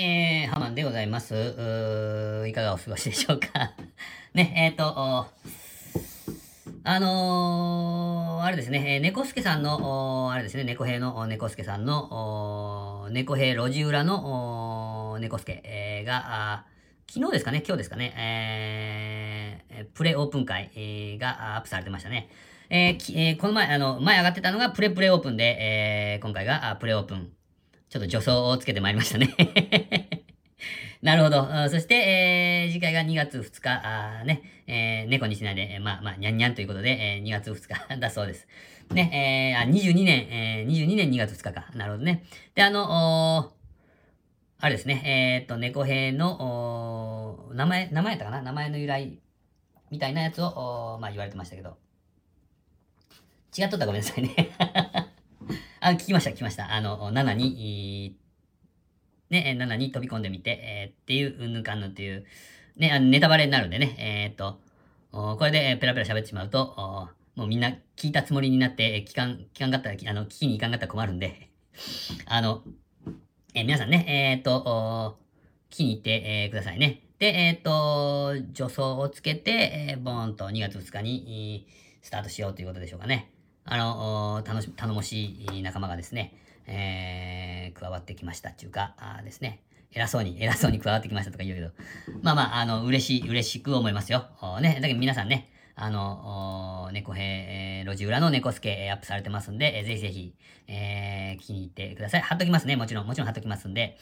えー、ハマンでございます。いかがお過ごしでしょうか。ね、えっ、ー、と、あのー、あれですね、えー、猫助さんの、あれですね、猫兵の猫助さんの、猫兵路地裏の猫助、えー、が、昨日ですかね、今日ですかね、えー、プレオープン会、えー、がアップされてましたね。えーえー、この前、あの、前上がってたのがプレプレオープンで、えー、今回がプレオープン。ちょっと助走をつけてまいりましたね なるほど。そして、えー、次回が2月2日、あね、えー、猫にしないで、まあまあ、にゃんにゃんということで、えー、2月2日 だそうです。ね、えー、あ、22年、えー、22年2月2日か。なるほどね。で、あの、あれですね、えー、っと、猫兵の、名前、名前やったかな？名前の由来みたいなやつを、まあ言われてましたけど。違っとったらごめんなさいねあ、聞きました、聞きました。あの、7に、ね、7に飛び込んでみて、えー、っていう、うんぬかんぬっていう、ね、あネタバレになるんでね、えー、っと、これでペラペラ喋ってしまうと、もうみんな聞いたつもりになって、聞かん、聞かんかったら、あの、聞きに行かんかったら困るんで、あの、えー、皆さんね、えー、っと、聞きに行って、えー、くださいね。で、えっと、助走をつけて、えー、ボーンと2月2日に、スタートしようということでしょうかね。あの、楽し、頼もしい仲間がですね、えー、加わってきましたっていうか、あですね、偉そうに、偉そうに加わってきましたとか言うけど、まあまあ、あの、嬉しい、嬉しく思いますよ。ね、だけど皆さんね、あの、猫兵、えー、路地裏の猫助、えー、アップされてますんで、えー、ぜひぜひ、えー、聞きに行ってください。貼っときますね。もちろん、もちろん貼っときますんで、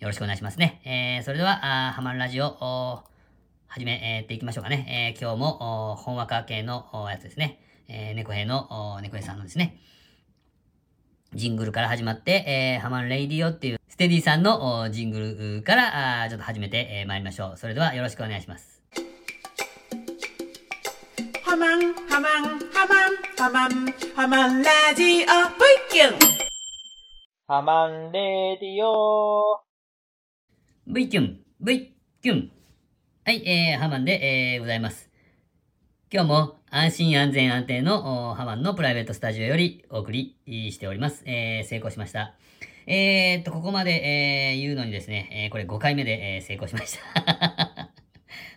よろしくお願いしますね。えー、それでは、あハマンラジオ、始めていきましょうかね。えー、今日も、本話家系のやつですね。えー、猫兵の、猫兵さんのですね、ジングルから始まって、えー、ハマンレイディオっていう、ステディさんのジングルから、あちょっと始めて、えー、参りましょう。それではよろしくお願いします。ハマン、ハマン、ハマン、ハマン、ハマンラジオ、V キュンハマンレディオ V キュン、V キュンはい、えー、ハマンで、えー、ございます。今日も安心安全安定のハマンのプライベートスタジオよりお送りしております。えー、成功しました。えー、っと、ここまで、えー、言うのにですね、えー、これ5回目で、えー、成功しました。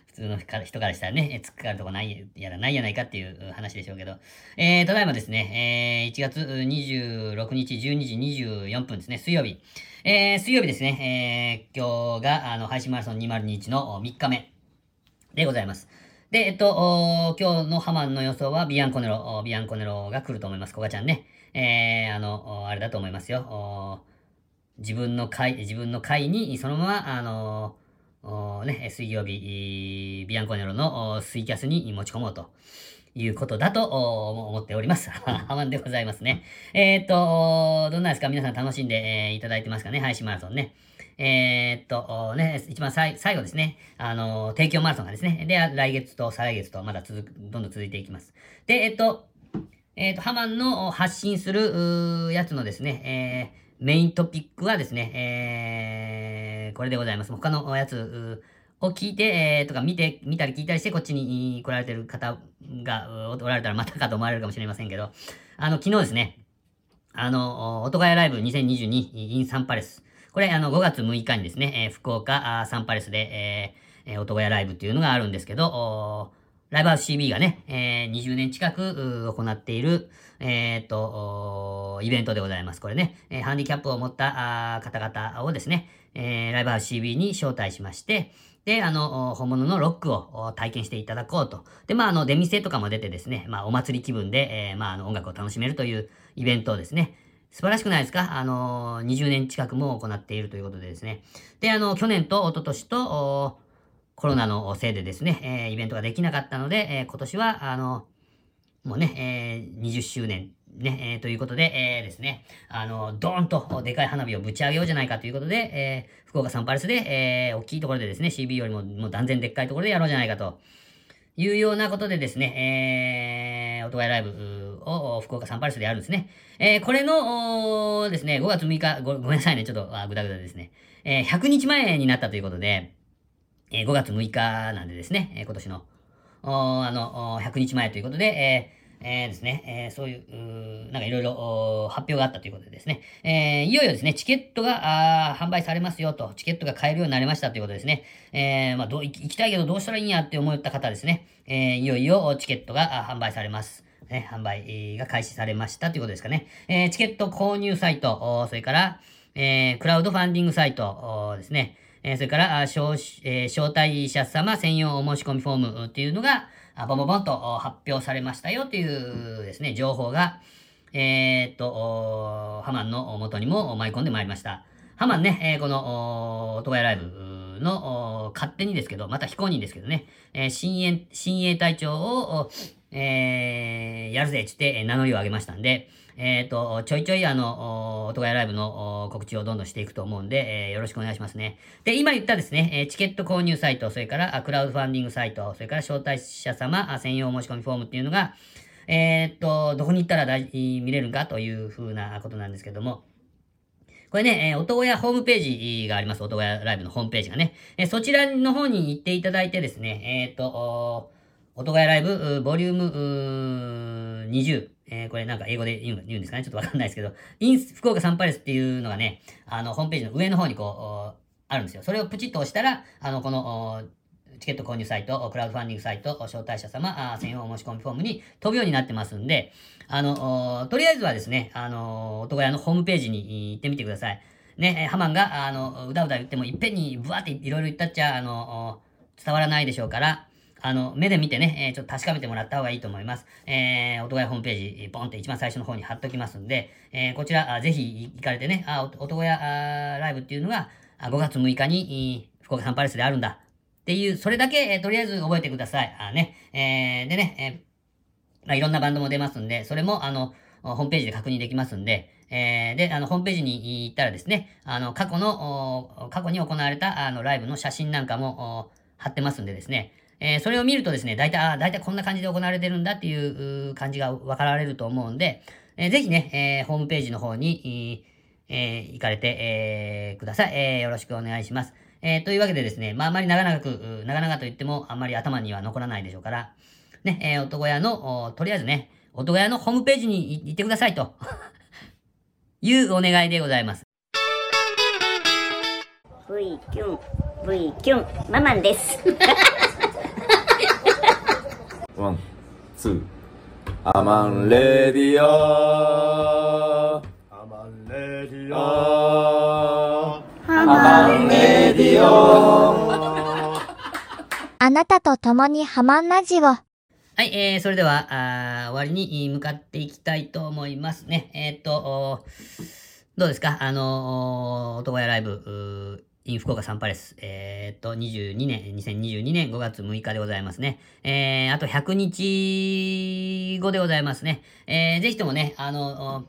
普通の人からしたらね、突っかかるとこないやらないやないかっていう話でしょうけど、えー、ただいまですね、えー、1月26日12時24分ですね、水曜日。えー、水曜日ですね、えー、今日が、あの、配信マラソン2021の3日目でございます。で、えっと、今日のハマンの予想はビアンコネロ、ビアンコネロが来ると思います。コガちゃんね。えー、あの、あれだと思いますよ。自分の会、自分の会にそのまま、あの、ね、水曜日、ビアンコネロのスイキャスに持ち込もうと。いうことだと思っております。ハマンでございますね。えー、っと、どんなですか？皆さん楽しんで、えー、いただいてますかね？配信マラソンね。えー、っと、ね、一番最後ですね。あの、提供マラソンがですね。で、来月と再来月とまだ続く、どんどん続いていきます。で、えっと、えっと、ハマンの発信する、やつのですね、えー、メイントピックはですね、えー、これでございます。他のやつ、を聞いて、えー、とか見て、見たり聞いたりして、こっちに来られてる方がおられたらまたかと思われるかもしれませんけど、あの、昨日ですね、あの、音ヶ谷ライブ2022 in サンパレス。これ、あの、5月6日にですね、えー、福岡サンパレスで、えー、音ヶ谷ライブっていうのがあるんですけど、ライブハウス CB がね、えー、20年近く行っている、えっ、と、イベントでございます。これね、えー、ハンディキャップを持った方々をですね、えー、ライブハウス CB に招待しまして、で、あの、本物のロックを体験していただこうと。で、まあ、あの、出店とかも出てですね、まあ、お祭り気分で、えー、まあ、あの、音楽を楽しめるというイベントをですね、素晴らしくないですか？あの、20年近くも行っているということでですね。で、あの、去年と一昨年と、コロナのせいでですね、えー、イベントができなかったので、えー、今年は、あの、もうね、えー、20周年、ね、えー、ということで、えー、ですね、あの、ドーンとでかい花火をぶち上げようじゃないかということで、えー、福岡サンパレスで、えー、大きいところでですね、CB よりももう断然でっかいところでやろうじゃないかと。いうようなことでですね、えー、音がライブを福岡サンパレスでやるんですね。えー、これの、ですね、5月6日ご、ごめんなさいね、ちょっと、あぐだぐだですね。えー、100日前になったということで、え、5月6日なんでですね、え、今年の、あの、100日前ということで、えーえー、ですね、え、そういう、うなんかいろいろ発表があったということでですね、え、いよいよですね、チケットが販売されますよと、チケットが買えるようになりましたということですね、え、まあ、ど行きたいけどどうしたらいいんやって思った方ですね、え、いよいよチケットが販売されます。ね、販売が開始されましたということですかね。え、チケット購入サイト、それから、え、クラウドファンディングサイトですね、え、それから、招,、え、招待者様専用お申し込みフォームっていうのが、ボンボンボンと発表されましたよというですね、情報が、えー、っと、ハマンの元にも舞い込んでまいりました。ハマンね、え、この、おトガヤライブの、勝手にですけど、また非公認ですけどね、え、新衛、新衛隊長を、えー、やるぜって言って名乗りを上げましたんで、えっ、ー、と、ちょいちょいあの、音がやライブの告知をどんどんしていくと思うんで、えー、よろしくお願いしますね。で、今言ったですね、えチケット購入サイト、それからクラウドファンディングサイト、それから招待者様専用申し込みフォームっていうのが、えっと、どこに行ったら見れるかというふうなことなんですけども、これね、えー、音親ホームページがあります。音親ライブのホームページがね。えー、そちらの方に行っていただいてですね、えっ、ー、と、音がライブ、ボリューム20。えー、これなんか英語で言うんですかね？ちょっとわかんないですけど、インス、福岡サンパレスっていうのがね、あの、ホームページの上の方にこう、あるんですよ。それをプチッと押したら、あの、この、チケット購入サイト、クラウドファンディングサイト、招待者様、専用お申し込みフォームに飛ぶようになってますんで、あの、とりあえずはですね、あの、音小屋のホームページに行ってみてください。ね、ハマンが、あの、うだうだ言っても、いっぺんにブワーっていろいろ言ったっちゃ、あの、伝わらないでしょうから、あの、目で見てね、えー、ちょっと確かめてもらった方がいいと思います。えー、音屋ホームページ、ポンって一番最初の方に貼っときますんで、えー、こちら、ぜひ行かれてね、あ、音屋ライブっていうのが、5月6日に、福岡サンパレスであるんだ。っていう、それだけ、えー、とりあえず覚えてください。あね、えー、でね、え、いろんなバンドも出ますんで、それも、あの、ホームページで確認できますんで、えー、で、あの、ホームページに行ったらですね、あの、過去の、過去に行われた、あの、ライブの写真なんかも、貼ってますんでですね、えー、それを見るとですね、大体、あ大体こんな感じで行われてるんだっていう感じが分かられると思うんで、えー、ぜひね、えー、ホームページの方に、えー、行かれて、えー、ください、えー。よろしくお願いします。えー、というわけでですね、まあ、あまり長々く、長々と言っても、あんまり頭には残らないでしょうから、ね、えー、男屋の、とりあえずね、男屋のホームページに行ってくださいと いうお願いでございます。V キュン、V キュン、ママンです。ワン、ツー。アマンレディオアマンレディオアマンレディオあなたと共にハマンラジオ。はい、えー、それでは、あ終わりに向かっていきたいと思いますね。えー、と、どうですか？あの、男屋ライブ、イン福岡サンパレス、えー、と、22年、2022年5月6日でございますね。えー、あと100日後でございますね。えー、ぜひともね、あの、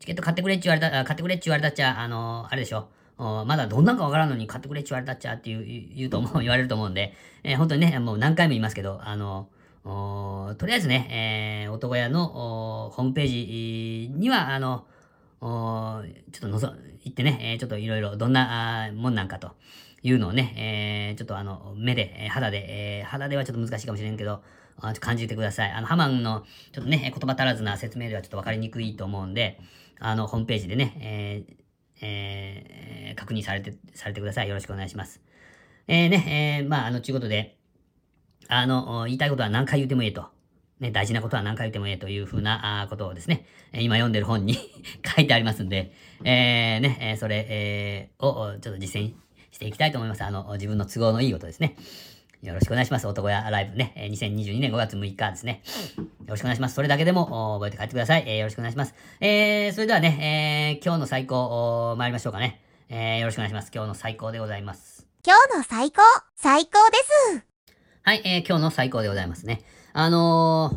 チケット買ってくれって言われた、買ってくれって言われたっちゃ、あの、あれでしょ。まだどんなんかわからんのに買ってくれって言われたっちゃって言う、言うと思う、言われると思うんで、えー、本当にね、もう何回も言いますけど、あの、とりあえずね、えー、男屋のホームページには、あの、おちょっとのぞ、行ってね、えー、ちょっといろいろどんなもんなんかというのをね、えー、ちょっとあの、目で、肌で、えー、肌ではちょっと難しいかもしれんけど、あ感じてください。あの、ハマンの、ちょっとね、言葉足らずな説明ではちょっとわかりにくいと思うんで、あの、ホームページでね、えー、えー、確認されて、されてください。よろしくお願いします。えー、ね、えー、まあ、あの、ちゅうことで、あの、言いたいことは何回言ってもいいと。ね、大事なことは何回言ってもええというふうなことをですね、今読んでる本に 書いてありますんで、えー、ね、それ、えー、をちょっと実践していきたいと思います。あの、自分の都合のいいことですね。よろしくお願いします。男屋ライブね、2022年5月6日ですね。よろしくお願いします。それだけでも覚えて帰ってください。えー、よろしくお願いします。えー、それではね、えー、今日の最高、参りましょうかね。えー、よろしくお願いします。今日の最高でございます。今日の最高、最高です。はい、えー、今日の最高でございますね。あの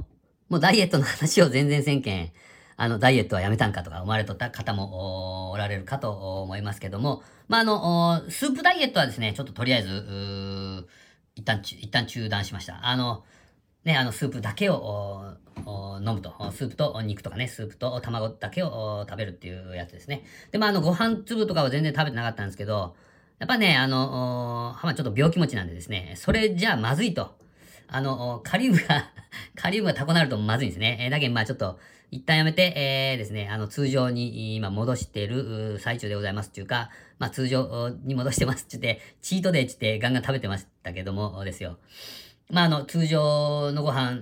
ー、もうダイエットの話を全然せんけん、あの、ダイエットはやめたんかとか思われとった方もおられるかと思いますけども、まあ、あの、スープダイエットはですね、ちょっととりあえず、一旦、一旦中断しました。あの、ね、あの、スープだけを飲むと。スープと肉とかね、スープと卵だけを食べるっていうやつですね。で、まあ、あの、ご飯粒とかは全然食べてなかったんですけど、やっぱね、あの、はまちょっと病気持ちなんでですね、それじゃあまずいと。あの、カリウムが カリウムが高くなるとまずいんですね。えー、だけど、まあちょっと、一旦やめて、えー、ですね、あの、通常に今戻してる最中でございますっていうか、まあ通常に戻してますって言って、チートデーって言ってガンガン食べてましたけども、ですよ。まああの、通常のご飯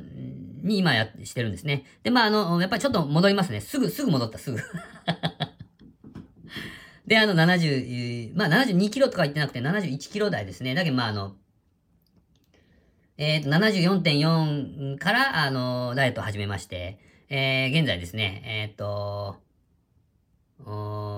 に今や、してるんですね。で、まああの、やっぱりちょっと戻りますね。すぐ、すぐ戻った、すぐ。で、あの、70、まあ72キロとか言ってなくて71キロ台ですね。だけどまああの、えっ、ー、と、74.4から、あの、ダイエットを始めまして、えー、現在ですね、えっ、ー、と、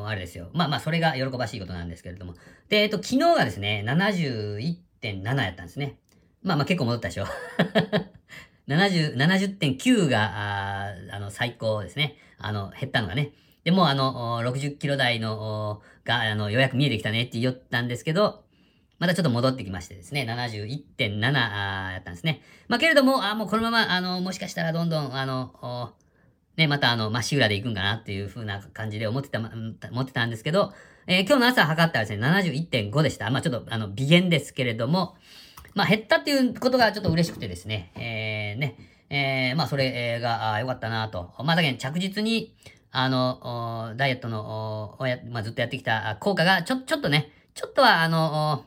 あれですよ。まあまあ、それが喜ばしいことなんですけれども。で、えっ、と、昨日がですね、71.7やったんですね。まあまあ結構戻ったでしょ。70、70.9が、ああの、最高ですね。あの、減ったのがね。でも、あの、60キロ台の、が、あの、ようやく見えてきたねって言ったんですけど、またちょっと戻ってきましてですね、71.7やったんですね。まあ、けれども、あもうこのまま、あの、もしかしたらどんどん、あの、ね、またあの、まっしぐらで行くんかなっていう風な感じで思ってた、思ってたんですけど、えー、今日の朝測ったらですね、71.5でした。まあ、ちょっと、あの、微減ですけれども、まあ、減ったっていうことがちょっと嬉しくてですね、えー、ね、えー、まあ、それが良かったなと。まあ、だけど着実に、あの、ダイエットの、まあ、ずっとやってきた効果が、ちょ、ちょっとね、ちょっとは、あの、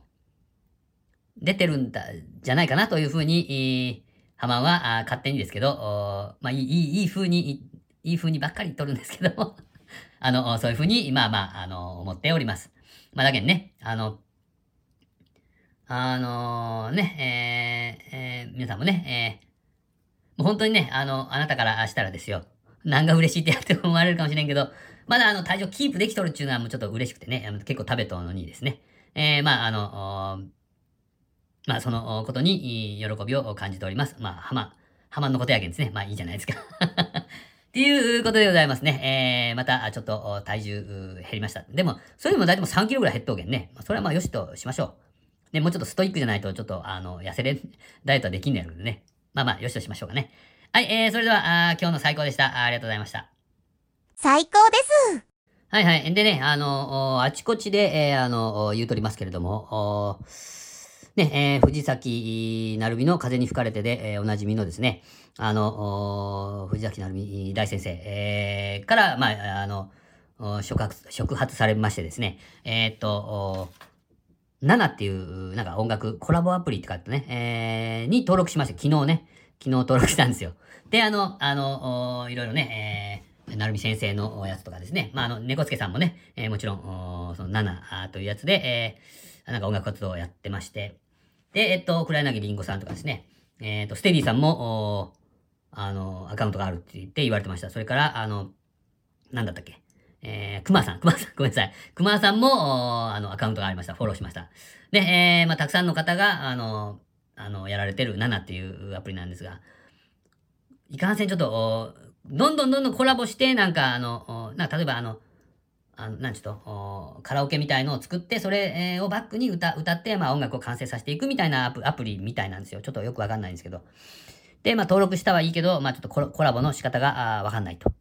出てるんだ、じゃないかなというふうに、ハマンは勝手にですけど、まあ、いい、いい風に、いい風にばっかり取るんですけども あの、そういう風に、まあまあ、あの、思っております。まあ、だけどね、あの、あのー、ね、えー、えー、皆さんもね、えー、もう本当にね、あの、あなたからしたらですよ、何が嬉しいってやって思われるかもしれんけど、まだあの、体重キープできとるっていうのはもうちょっと嬉しくてね、結構食べとるのにですね、えー、まあ、あの、まあ、そのことに喜びを感じております。まあ、ハマ、ハマンのことやけんですね。まあ、いいじゃないですか。っていうことでございますね。えー、また、ちょっと体重減りました。でも、それでも大体も3キロぐらい減っとうけんね。それはまあ、よしとしましょう。ね、もうちょっとストイックじゃないと、ちょっと、あの、痩せれん、ダイエットはできんのやるのでね。まあまあ、よしとしましょうかね。はい、えー、それでは、あ今日の最高でしたあ。ありがとうございました。最高ですはいはい。でね、あの、あちこちで、えー、あの、言うとりますけれども、ね、えー、藤崎なるみの風に吹かれてで、えー、おなじみのですね、あの、藤崎なるみ大先生、えー、から、まあ、あの、触発、触発されましてですね、えー、っと、7っていう、なんか音楽、コラボアプリって書いてね、えー、に登録しました。昨日ね、昨日登録したんですよ。で、あの、あの、いろいろね、えー、なるみ先生のやつとかですね、まあ、あの、猫助さんもね、えー、もちろん、その7というやつで、えー、なんか音楽活動をやってまして、で、えっと、黒柳りんごさんとかですね、えっと、ステディさんも、あの、アカウントがあるって言って言われてました。それから、あの、なんだったっけ。えー、熊さん、熊さん、ごめんなさい。熊さんも、あの、アカウントがありました。フォローしました。で、えー、まあ、たくさんの方が、あの、あの、やられてる7っていうアプリなんですが、いかんせんちょっと、どんどんどんどんコラボして、なんか、あの、な例えばあの、あの、なんちょっと、カラオケみたいのを作って、それをバックに歌、歌って、まあ音楽を完成させていくみたいなアプリみたいなんですよ。ちょっとよくわかんないんですけど。で、まあ登録したはいいけど、まあちょっとコラボの仕方がわかんないと。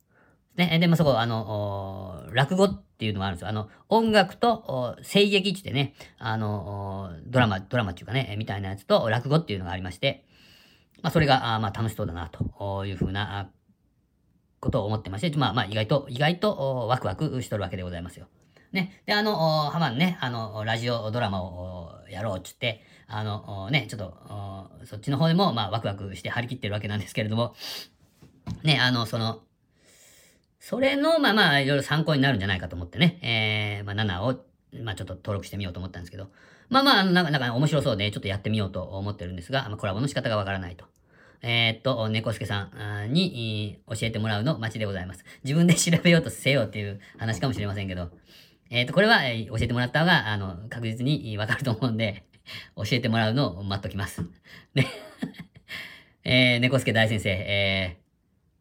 ね。で、まあそこ、あの、落語っていうのがあるんですよ。あの、音楽と声劇ってってね、あの、ドラマ、ドラマっていうかね、みたいなやつと落語っていうのがありまして、まあそれが、あまあ楽しそうだな、というふうなことを思ってまして、まあまあ意外と、意外とワクワクしとるわけでございますよ。ね。で、あの、ハマンね、あの、ラジオドラマをやろうっつって、あの、ね、ちょっと、そっちの方でも、まあ、ワクワクして張り切ってるわけなんですけれども、ね、あの、その、それの、まあまあ、いろいろ参考になるんじゃないかと思ってね、えー、まあ、7を、まあ、ちょっと登録してみようと思ったんですけど、まあまあ、なんか、なんか面白そうで、ちょっとやってみようと思ってるんですが、まあ、コラボの仕方がわからないと。えー、っと、猫助さんに教えてもらうの待ちでございます。自分で調べようとせよっていう話かもしれませんけど、えー、っと、これは、え教えてもらった方が、あの、確実にわかると思うんで、教えてもらうのを待っときます。ね。えー、猫助大先生、えー、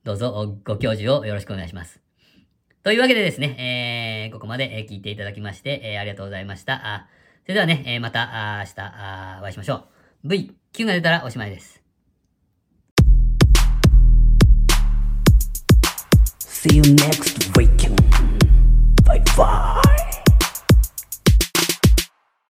どうぞご教授をよろしくお願いします。というわけでですね、えー、ここまで聞いていただきまして、えー、ありがとうございました。あそれではね、えー、また明日あお会いしましょう。V、Q が出たらおしまいです。See you next weekend. Bye bye.